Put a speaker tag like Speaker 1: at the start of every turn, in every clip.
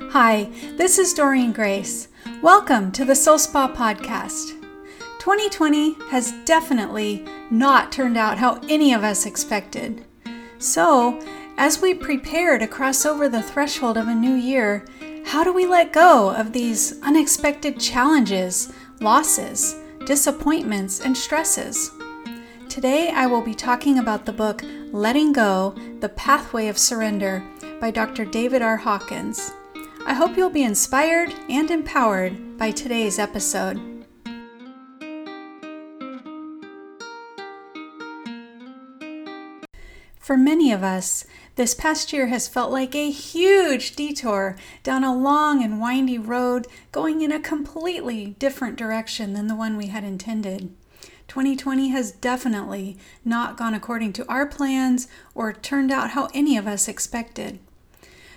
Speaker 1: Hi, this is Doreen Grace. Welcome to the Soul Spa Podcast. 2020 has definitely not turned out how any of us expected. So, as we prepare to cross over the threshold of a new year, how do we let go of these unexpected challenges, losses, disappointments, and stresses? Today I will be talking about the book Letting Go The Pathway of Surrender by Dr. David R. Hawkins. I hope you'll be inspired and empowered by today's episode. For many of us, this past year has felt like a huge detour down a long and windy road going in a completely different direction than the one we had intended. 2020 has definitely not gone according to our plans or turned out how any of us expected.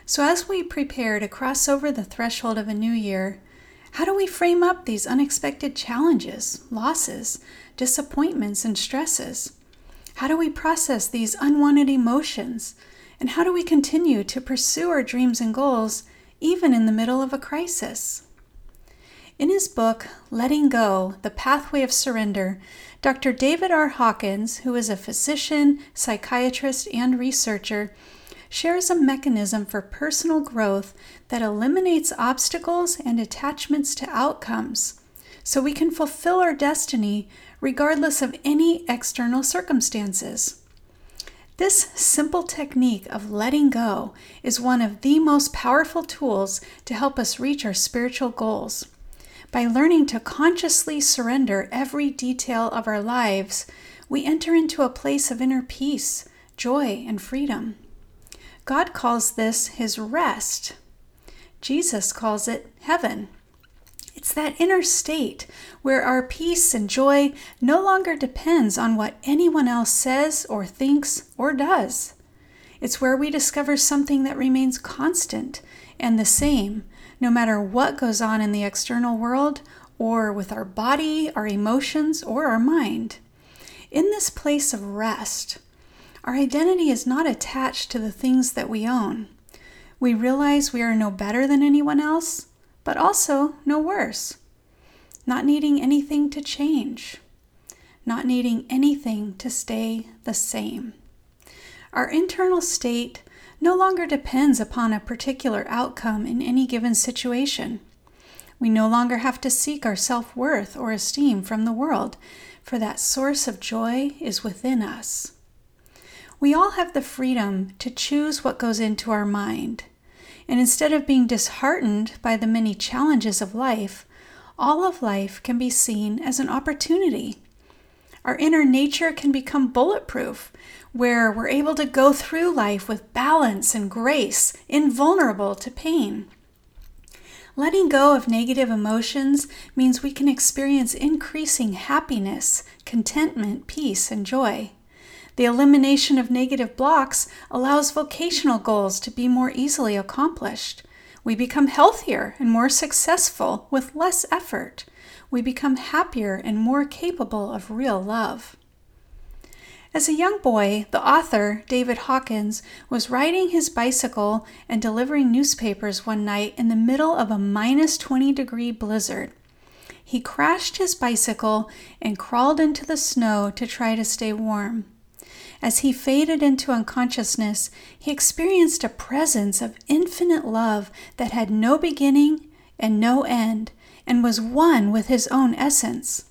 Speaker 1: So, as we prepare to cross over the threshold of a new year, how do we frame up these unexpected challenges, losses, disappointments, and stresses? How do we process these unwanted emotions? And how do we continue to pursue our dreams and goals even in the middle of a crisis? In his book, Letting Go The Pathway of Surrender, Dr. David R. Hawkins, who is a physician, psychiatrist, and researcher, shares a mechanism for personal growth that eliminates obstacles and attachments to outcomes so we can fulfill our destiny regardless of any external circumstances. This simple technique of letting go is one of the most powerful tools to help us reach our spiritual goals. By learning to consciously surrender every detail of our lives, we enter into a place of inner peace, joy, and freedom. God calls this his rest. Jesus calls it heaven. It's that inner state where our peace and joy no longer depends on what anyone else says or thinks or does. It's where we discover something that remains constant and the same no matter what goes on in the external world or with our body, our emotions, or our mind. In this place of rest, our identity is not attached to the things that we own. We realize we are no better than anyone else but also no worse. Not needing anything to change, not needing anything to stay the same. Our internal state no longer depends upon a particular outcome in any given situation. We no longer have to seek our self worth or esteem from the world, for that source of joy is within us. We all have the freedom to choose what goes into our mind and instead of being disheartened by the many challenges of life, all of life can be seen as an opportunity. Our inner nature can become bulletproof, where we're able to go through life with balance and grace, invulnerable to pain. Letting go of negative emotions means we can experience increasing happiness, contentment, peace, and joy. The elimination of negative blocks allows vocational goals to be more easily accomplished. We become healthier and more successful with less effort. We become happier and more capable of real love. As a young boy, the author, David Hawkins, was riding his bicycle and delivering newspapers one night in the middle of a minus 20 degree blizzard. He crashed his bicycle and crawled into the snow to try to stay warm. As he faded into unconsciousness, he experienced a presence of infinite love that had no beginning and no end, and was one with his own essence.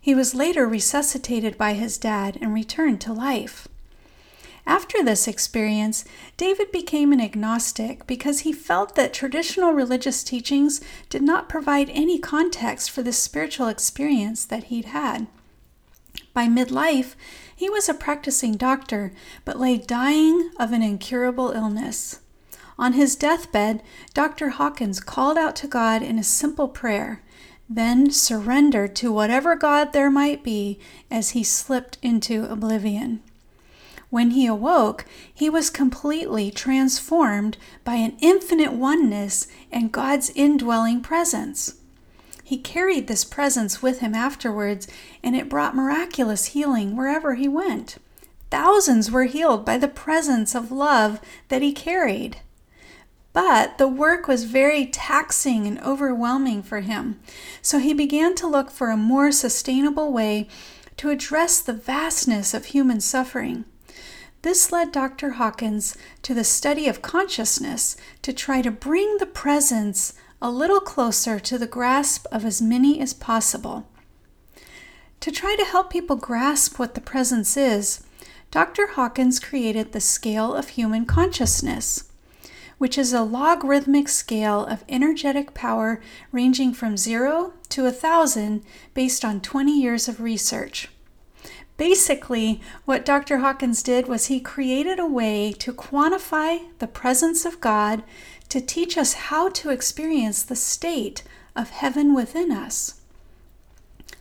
Speaker 1: He was later resuscitated by his dad and returned to life. After this experience, David became an agnostic because he felt that traditional religious teachings did not provide any context for the spiritual experience that he'd had. By midlife, he was a practicing doctor, but lay dying of an incurable illness. On his deathbed, Dr. Hawkins called out to God in a simple prayer, then surrendered to whatever God there might be as he slipped into oblivion. When he awoke, he was completely transformed by an infinite oneness and God's indwelling presence. He carried this presence with him afterwards, and it brought miraculous healing wherever he went. Thousands were healed by the presence of love that he carried. But the work was very taxing and overwhelming for him, so he began to look for a more sustainable way to address the vastness of human suffering. This led Dr. Hawkins to the study of consciousness to try to bring the presence a little closer to the grasp of as many as possible. To try to help people grasp what the presence is, Dr. Hawkins created the scale of human consciousness which is a logarithmic scale of energetic power ranging from 0 to a 1,000 based on 20 years of research. Basically, what Dr. Hawkins did was he created a way to quantify the presence of God to teach us how to experience the state of heaven within us.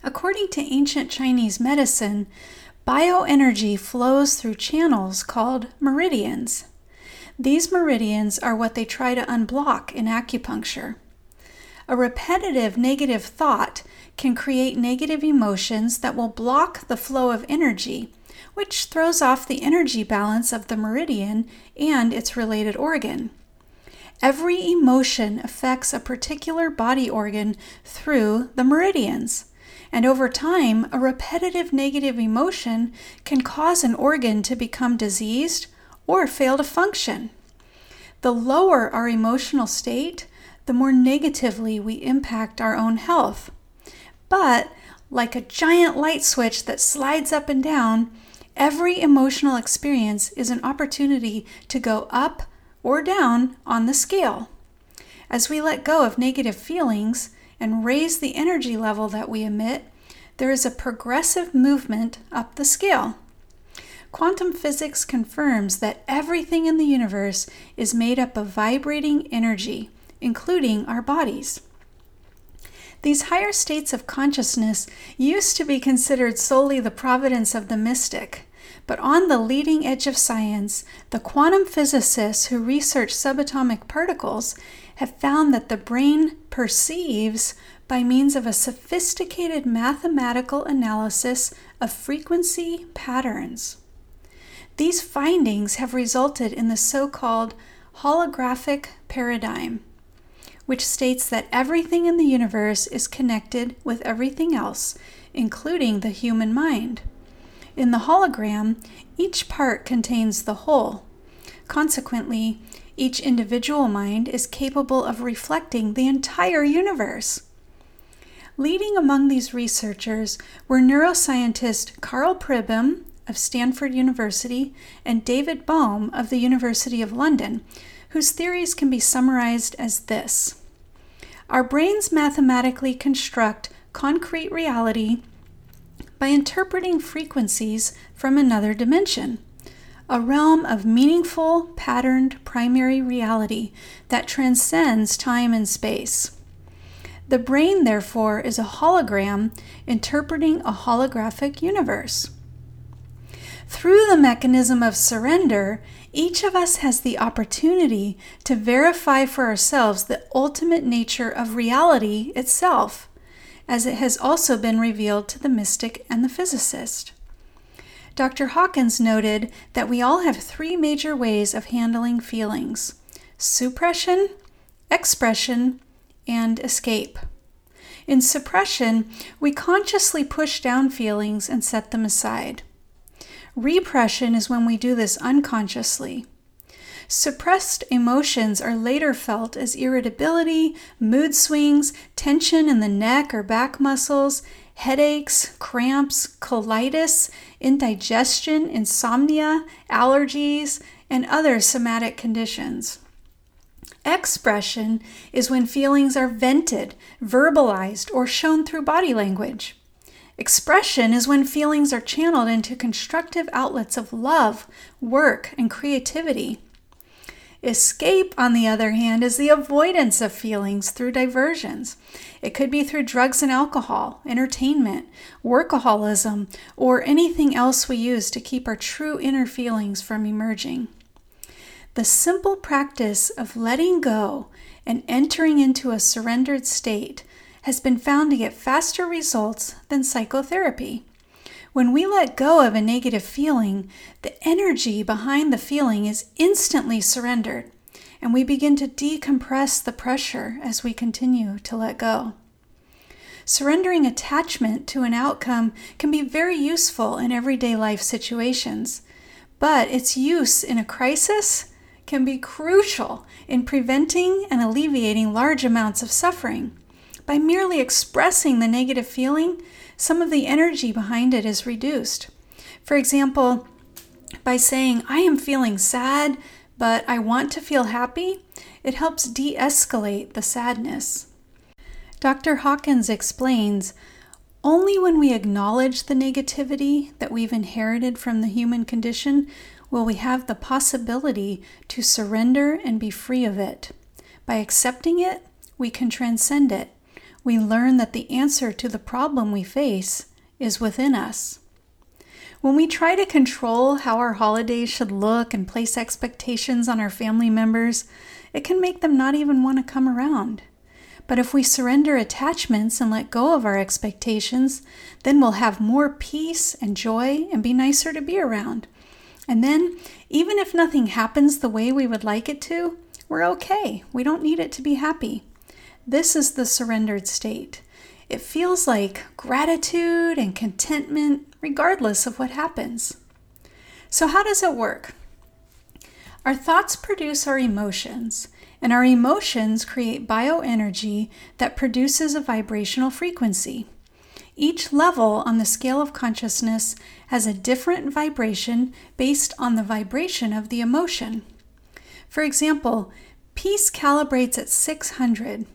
Speaker 1: According to ancient Chinese medicine, bioenergy flows through channels called meridians. These meridians are what they try to unblock in acupuncture. A repetitive negative thought can create negative emotions that will block the flow of energy, which throws off the energy balance of the meridian and its related organ. Every emotion affects a particular body organ through the meridians. And over time, a repetitive negative emotion can cause an organ to become diseased or fail to function. The lower our emotional state, the more negatively we impact our own health. But, like a giant light switch that slides up and down, every emotional experience is an opportunity to go up or down on the scale. As we let go of negative feelings and raise the energy level that we emit, there is a progressive movement up the scale. Quantum physics confirms that everything in the universe is made up of vibrating energy, including our bodies. These higher states of consciousness used to be considered solely the providence of the mystic. But on the leading edge of science, the quantum physicists who research subatomic particles have found that the brain perceives by means of a sophisticated mathematical analysis of frequency patterns. These findings have resulted in the so called holographic paradigm, which states that everything in the universe is connected with everything else, including the human mind. In the hologram, each part contains the whole. Consequently, each individual mind is capable of reflecting the entire universe. Leading among these researchers were neuroscientist Karl Pribram of Stanford University and David Bohm of the University of London, whose theories can be summarized as this Our brains mathematically construct concrete reality by interpreting frequencies from another dimension, a realm of meaningful, patterned primary reality that transcends time and space. The brain, therefore, is a hologram interpreting a holographic universe. Through the mechanism of surrender, each of us has the opportunity to verify for ourselves the ultimate nature of reality itself, as it has also been revealed to the mystic and the physicist. Dr. Hawkins noted that we all have three major ways of handling feelings suppression, expression, and escape. In suppression, we consciously push down feelings and set them aside. Repression is when we do this unconsciously. Suppressed emotions are later felt as irritability, mood swings, tension in the neck or back muscles, headaches, cramps, colitis, indigestion, insomnia, allergies, and other somatic conditions. Expression is when feelings are vented, verbalized, or shown through body language. Expression is when feelings are channeled into constructive outlets of love, work, and creativity. Escape, on the other hand, is the avoidance of feelings through diversions. It could be through drugs and alcohol, entertainment, workaholism, or anything else we use to keep our true inner feelings from emerging. The simple practice of letting go and entering into a surrendered state has been found to get faster results than psychotherapy. When we let go of a negative feeling, the energy behind the feeling is instantly surrendered, and we begin to decompress the pressure as we continue to let go. Surrendering attachment to an outcome can be very useful in everyday life situations, but its use in a crisis can be crucial in preventing and alleviating large amounts of suffering. By merely expressing the negative feeling, some of the energy behind it is reduced. For example, by saying, I am feeling sad, but I want to feel happy, it helps de escalate the sadness. Dr. Hawkins explains only when we acknowledge the negativity that we've inherited from the human condition will we have the possibility to surrender and be free of it. By accepting it, we can transcend it. We learn that the answer to the problem we face is within us. When we try to control how our holidays should look and place expectations on our family members, it can make them not even want to come around. But if we surrender attachments and let go of our expectations, then we'll have more peace and joy and be nicer to be around. And then, even if nothing happens the way we would like it to, we're okay. We don't need it to be happy. This is the surrendered state. It feels like gratitude and contentment regardless of what happens. So, how does it work? Our thoughts produce our emotions, and our emotions create bioenergy that produces a vibrational frequency. Each level on the scale of consciousness has a different vibration based on the vibration of the emotion. For example, peace calibrates at 600,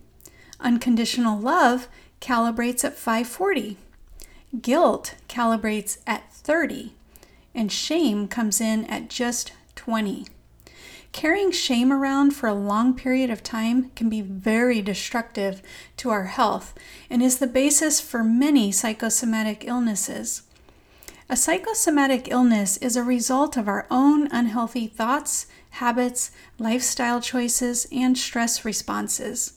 Speaker 1: unconditional love calibrates at 540. Guilt calibrates at 30. And shame comes in at just 20. Carrying shame around for a long period of time can be very destructive to our health and is the basis for many psychosomatic illnesses. A psychosomatic illness is a result of our own unhealthy thoughts, habits, lifestyle choices, and stress responses.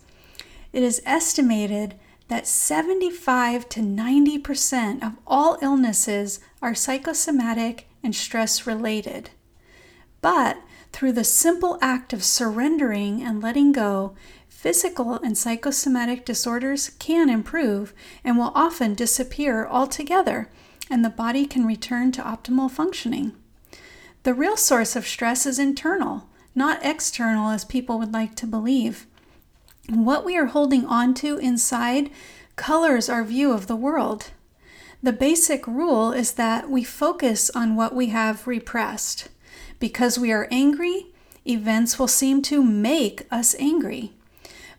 Speaker 1: It is estimated that 75 to 90% of all illnesses are psychosomatic and stress related. But through the simple act of surrendering and letting go, physical and psychosomatic disorders can improve and will often disappear altogether, and the body can return to optimal functioning. The real source of stress is internal, not external as people would like to believe. What we are holding on to inside colors our view of the world. The basic rule is that we focus on what we have repressed. Because we are angry, events will seem to make us angry.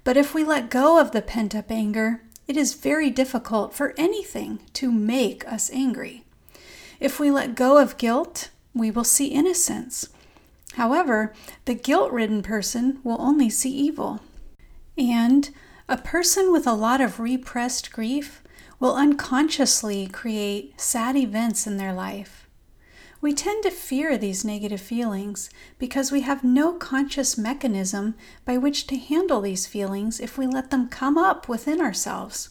Speaker 1: But if we let go of the pent up anger, it is very difficult for anything to make us angry. If we let go of guilt, we will see innocence. However, the guilt ridden person will only see evil. And a person with a lot of repressed grief will unconsciously create sad events in their life. We tend to fear these negative feelings because we have no conscious mechanism by which to handle these feelings if we let them come up within ourselves.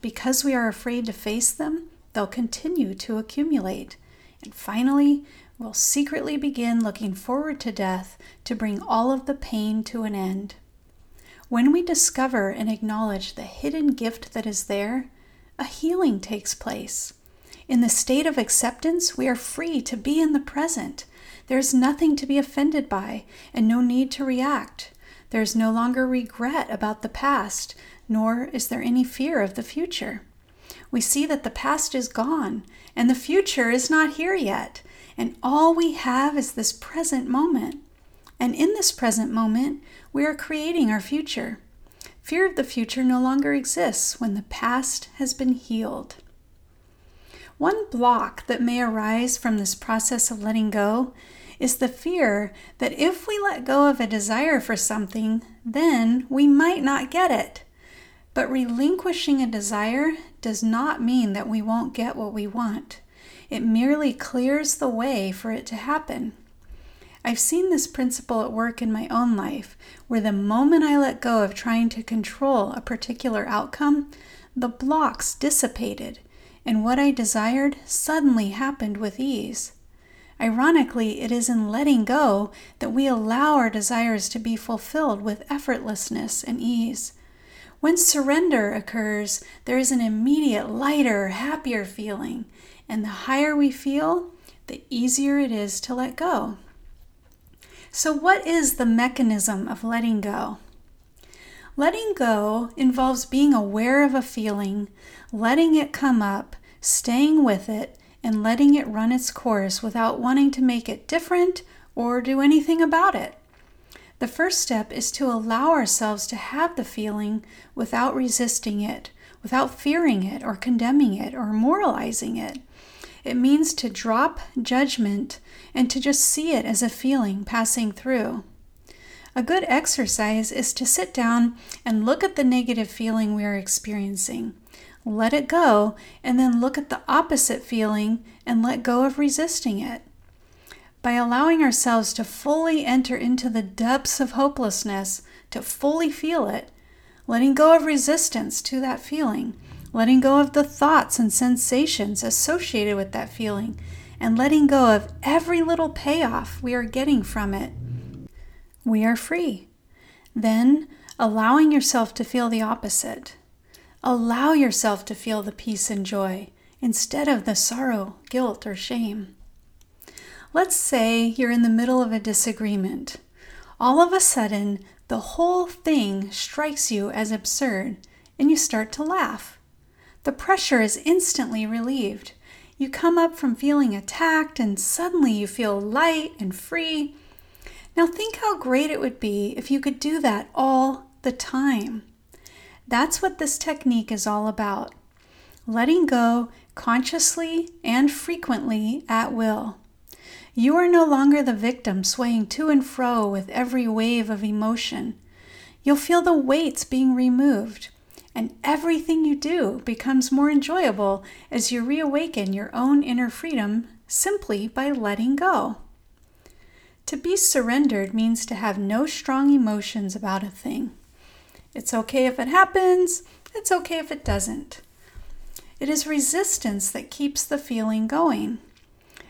Speaker 1: Because we are afraid to face them, they'll continue to accumulate. And finally, we'll secretly begin looking forward to death to bring all of the pain to an end. When we discover and acknowledge the hidden gift that is there, a healing takes place. In the state of acceptance, we are free to be in the present. There is nothing to be offended by and no need to react. There is no longer regret about the past, nor is there any fear of the future. We see that the past is gone and the future is not here yet, and all we have is this present moment. And in this present moment, we are creating our future. Fear of the future no longer exists when the past has been healed. One block that may arise from this process of letting go is the fear that if we let go of a desire for something, then we might not get it. But relinquishing a desire does not mean that we won't get what we want. It merely clears the way for it to happen. I've seen this principle at work in my own life, where the moment I let go of trying to control a particular outcome, the blocks dissipated, and what I desired suddenly happened with ease. Ironically, it is in letting go that we allow our desires to be fulfilled with effortlessness and ease. When surrender occurs, there is an immediate, lighter, happier feeling, and the higher we feel, the easier it is to let go. So, what is the mechanism of letting go? Letting go involves being aware of a feeling, letting it come up, staying with it, and letting it run its course without wanting to make it different or do anything about it. The first step is to allow ourselves to have the feeling without resisting it, without fearing it or condemning it or moralizing it. It means to drop judgment and to just see it as a feeling passing through. A good exercise is to sit down and look at the negative feeling we are experiencing let it go, and then look at the opposite feeling and let go of resisting it. By allowing ourselves to fully enter into the depths of hopelessness, to fully feel it, letting go of resistance to that feeling, letting go of the thoughts and sensations associated with that feeling, and letting go of every little payoff we are getting from it, we are free. Then allowing yourself to feel the opposite Allow yourself to feel the peace and joy instead of the sorrow, guilt, or shame. Let's say you're in the middle of a disagreement. All of a sudden, the whole thing strikes you as absurd and you start to laugh. The pressure is instantly relieved. You come up from feeling attacked and suddenly you feel light and free. Now, think how great it would be if you could do that all the time. That's what this technique is all about letting go consciously and frequently at will. You are no longer the victim swaying to and fro with every wave of emotion. You'll feel the weights being removed, and everything you do becomes more enjoyable as you reawaken your own inner freedom simply by letting go. To be surrendered means to have no strong emotions about a thing. It's okay if it happens, it's okay if it doesn't. It is resistance that keeps the feeling going.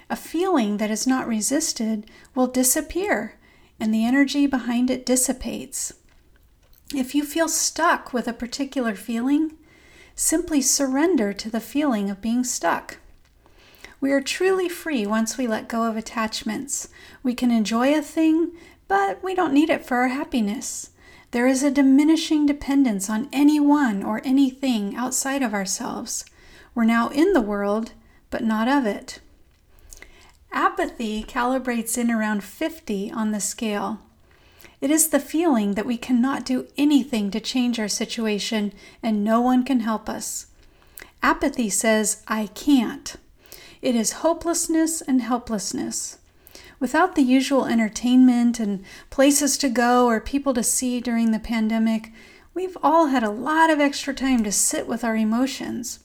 Speaker 1: A feeling that is not resisted will disappear and the energy behind it dissipates. If you feel stuck with a particular feeling, simply surrender to the feeling of being stuck. We are truly free once we let go of attachments. We can enjoy a thing, but we don't need it for our happiness. There is a diminishing dependence on anyone or anything outside of ourselves. We're now in the world, but not of it. Apathy calibrates in around 50 on the scale. It is the feeling that we cannot do anything to change our situation and no one can help us. Apathy says, I can't. It is hopelessness and helplessness. Without the usual entertainment and places to go or people to see during the pandemic, we've all had a lot of extra time to sit with our emotions.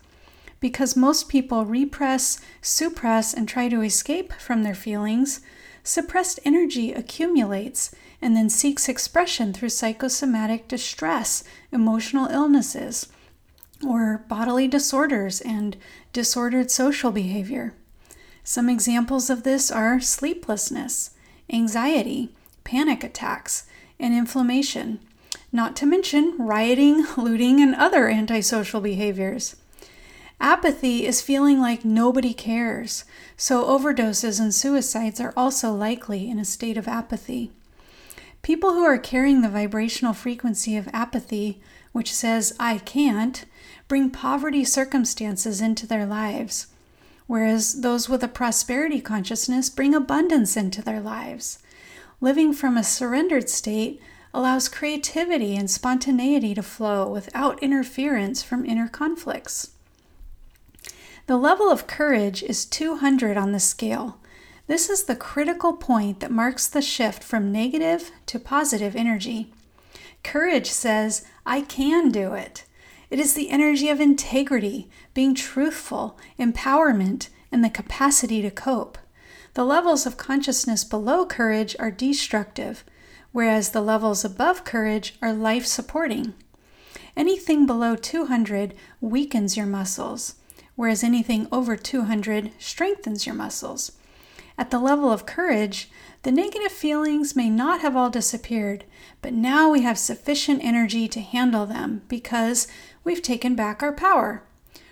Speaker 1: Because most people repress, suppress, and try to escape from their feelings, suppressed energy accumulates and then seeks expression through psychosomatic distress, emotional illnesses, or bodily disorders and disordered social behavior. Some examples of this are sleeplessness, anxiety, panic attacks, and inflammation, not to mention rioting, looting, and other antisocial behaviors. Apathy is feeling like nobody cares, so overdoses and suicides are also likely in a state of apathy. People who are carrying the vibrational frequency of apathy, which says, I can't, bring poverty circumstances into their lives whereas those with a prosperity consciousness bring abundance into their lives. Living from a surrendered state allows creativity and spontaneity to flow without interference from inner conflicts. The level of courage is 200 on the scale. This is the critical point that marks the shift from negative to positive energy. Courage says, I can do it. It is the energy of integrity, being truthful, empowerment, and the capacity to cope. The levels of consciousness below courage are destructive, whereas the levels above courage are life supporting. Anything below 200 weakens your muscles, whereas anything over 200 strengthens your muscles. At the level of courage, the negative feelings may not have all disappeared, but now we have sufficient energy to handle them because we've taken back our power.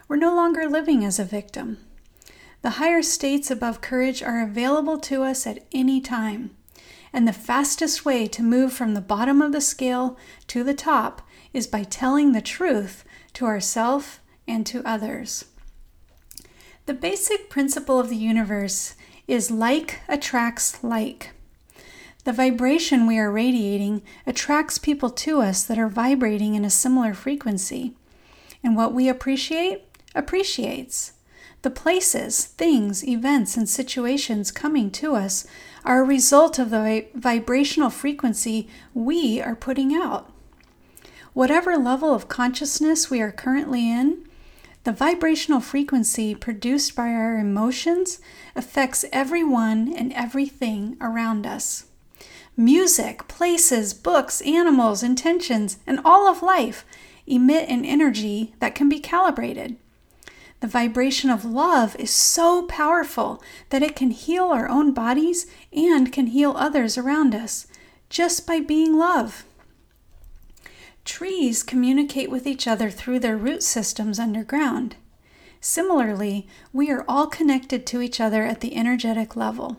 Speaker 1: We're no longer living as a victim. The higher states above courage are available to us at any time. And the fastest way to move from the bottom of the scale to the top is by telling the truth to ourselves and to others. The basic principle of the universe is like attracts like. The vibration we are radiating attracts people to us that are vibrating in a similar frequency. And what we appreciate appreciates. The places, things, events, and situations coming to us are a result of the vibrational frequency we are putting out. Whatever level of consciousness we are currently in, the vibrational frequency produced by our emotions affects everyone and everything around us. Music, places, books, animals, intentions, and all of life emit an energy that can be calibrated. The vibration of love is so powerful that it can heal our own bodies and can heal others around us just by being love. Trees communicate with each other through their root systems underground. Similarly, we are all connected to each other at the energetic level.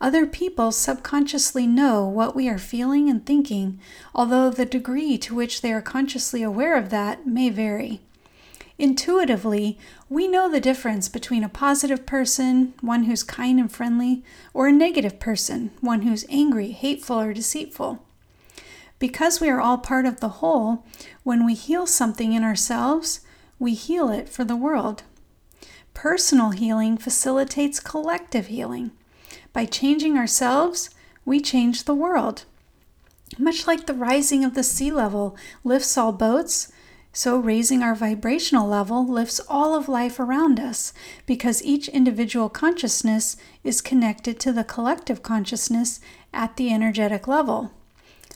Speaker 1: Other people subconsciously know what we are feeling and thinking, although the degree to which they are consciously aware of that may vary. Intuitively, we know the difference between a positive person, one who's kind and friendly, or a negative person, one who's angry, hateful, or deceitful. Because we are all part of the whole, when we heal something in ourselves, we heal it for the world. Personal healing facilitates collective healing. By changing ourselves, we change the world. Much like the rising of the sea level lifts all boats, so, raising our vibrational level lifts all of life around us because each individual consciousness is connected to the collective consciousness at the energetic level.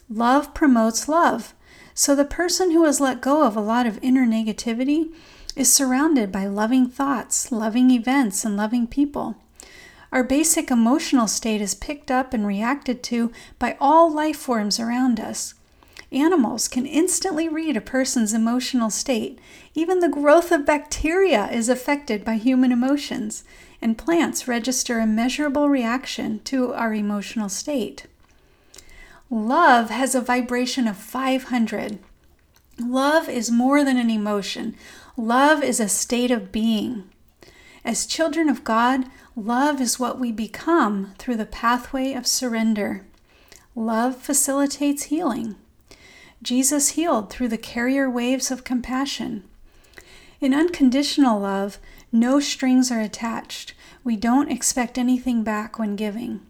Speaker 1: Love promotes love. So, the person who has let go of a lot of inner negativity is surrounded by loving thoughts, loving events, and loving people. Our basic emotional state is picked up and reacted to by all life forms around us. Animals can instantly read a person's emotional state. Even the growth of bacteria is affected by human emotions, and plants register a measurable reaction to our emotional state. Love has a vibration of 500. Love is more than an emotion, love is a state of being. As children of God, love is what we become through the pathway of surrender. Love facilitates healing. Jesus healed through the carrier waves of compassion. In unconditional love, no strings are attached. We don't expect anything back when giving.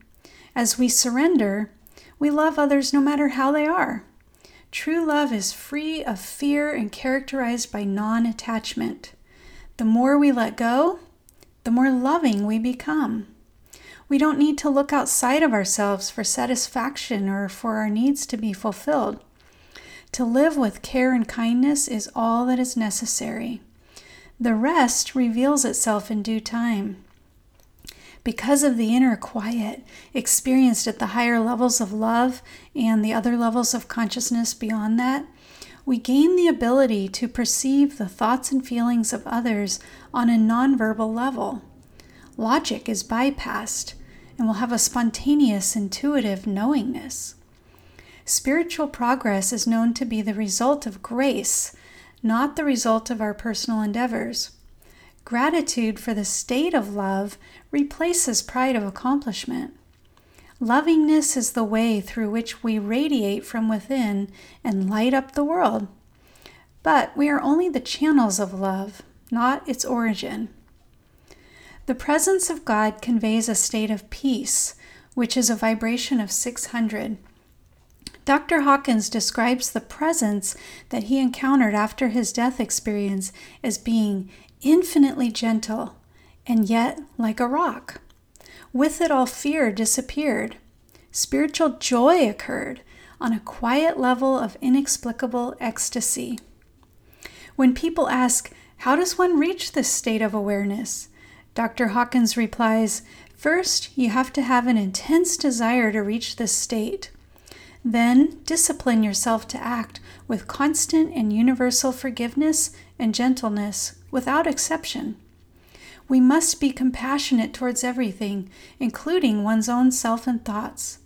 Speaker 1: As we surrender, we love others no matter how they are. True love is free of fear and characterized by non attachment. The more we let go, the more loving we become. We don't need to look outside of ourselves for satisfaction or for our needs to be fulfilled. To live with care and kindness is all that is necessary. The rest reveals itself in due time. Because of the inner quiet experienced at the higher levels of love and the other levels of consciousness beyond that, we gain the ability to perceive the thoughts and feelings of others on a nonverbal level. Logic is bypassed, and we'll have a spontaneous, intuitive knowingness. Spiritual progress is known to be the result of grace, not the result of our personal endeavors. Gratitude for the state of love replaces pride of accomplishment. Lovingness is the way through which we radiate from within and light up the world. But we are only the channels of love, not its origin. The presence of God conveys a state of peace, which is a vibration of 600. Dr. Hawkins describes the presence that he encountered after his death experience as being infinitely gentle and yet like a rock. With it, all fear disappeared. Spiritual joy occurred on a quiet level of inexplicable ecstasy. When people ask, How does one reach this state of awareness? Dr. Hawkins replies, First, you have to have an intense desire to reach this state. Then, discipline yourself to act with constant and universal forgiveness and gentleness without exception. We must be compassionate towards everything, including one's own self and thoughts.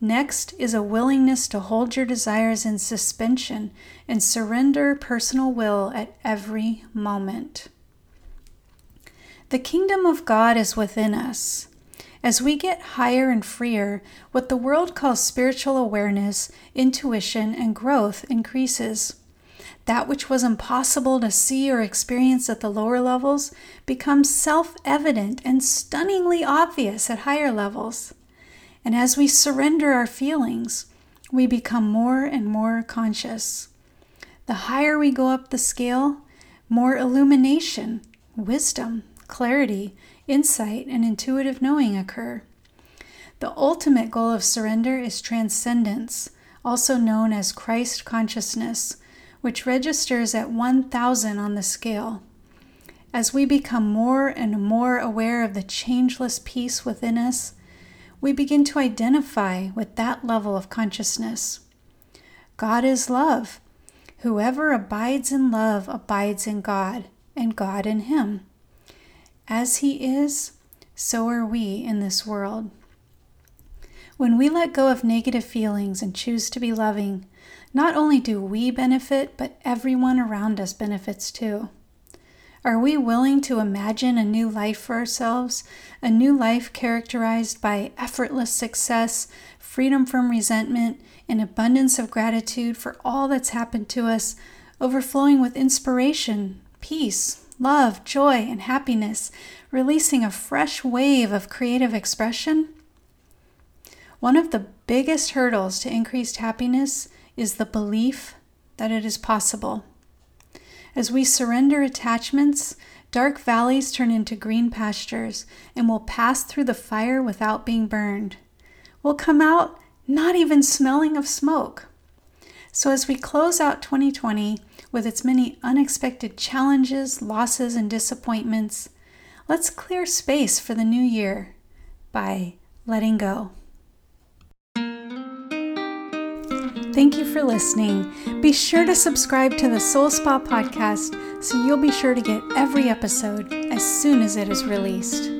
Speaker 1: Next is a willingness to hold your desires in suspension and surrender personal will at every moment. The kingdom of God is within us. As we get higher and freer, what the world calls spiritual awareness, intuition, and growth increases. That which was impossible to see or experience at the lower levels becomes self evident and stunningly obvious at higher levels. And as we surrender our feelings, we become more and more conscious. The higher we go up the scale, more illumination, wisdom, clarity, insight, and intuitive knowing occur. The ultimate goal of surrender is transcendence, also known as Christ consciousness, which registers at 1000 on the scale. As we become more and more aware of the changeless peace within us, we begin to identify with that level of consciousness. God is love. Whoever abides in love abides in God, and God in him. As He is, so are we in this world. When we let go of negative feelings and choose to be loving, not only do we benefit, but everyone around us benefits too. Are we willing to imagine a new life for ourselves, a new life characterized by effortless success, freedom from resentment, and abundance of gratitude for all that's happened to us, overflowing with inspiration, peace, love, joy, and happiness, releasing a fresh wave of creative expression? One of the biggest hurdles to increased happiness is the belief that it is possible. As we surrender attachments, dark valleys turn into green pastures and we'll pass through the fire without being burned. We'll come out not even smelling of smoke. So, as we close out 2020 with its many unexpected challenges, losses, and disappointments, let's clear space for the new year by letting go. Thank you for listening. Be sure to subscribe to the Soul Spa podcast so you'll be sure to get every episode as soon as it is released.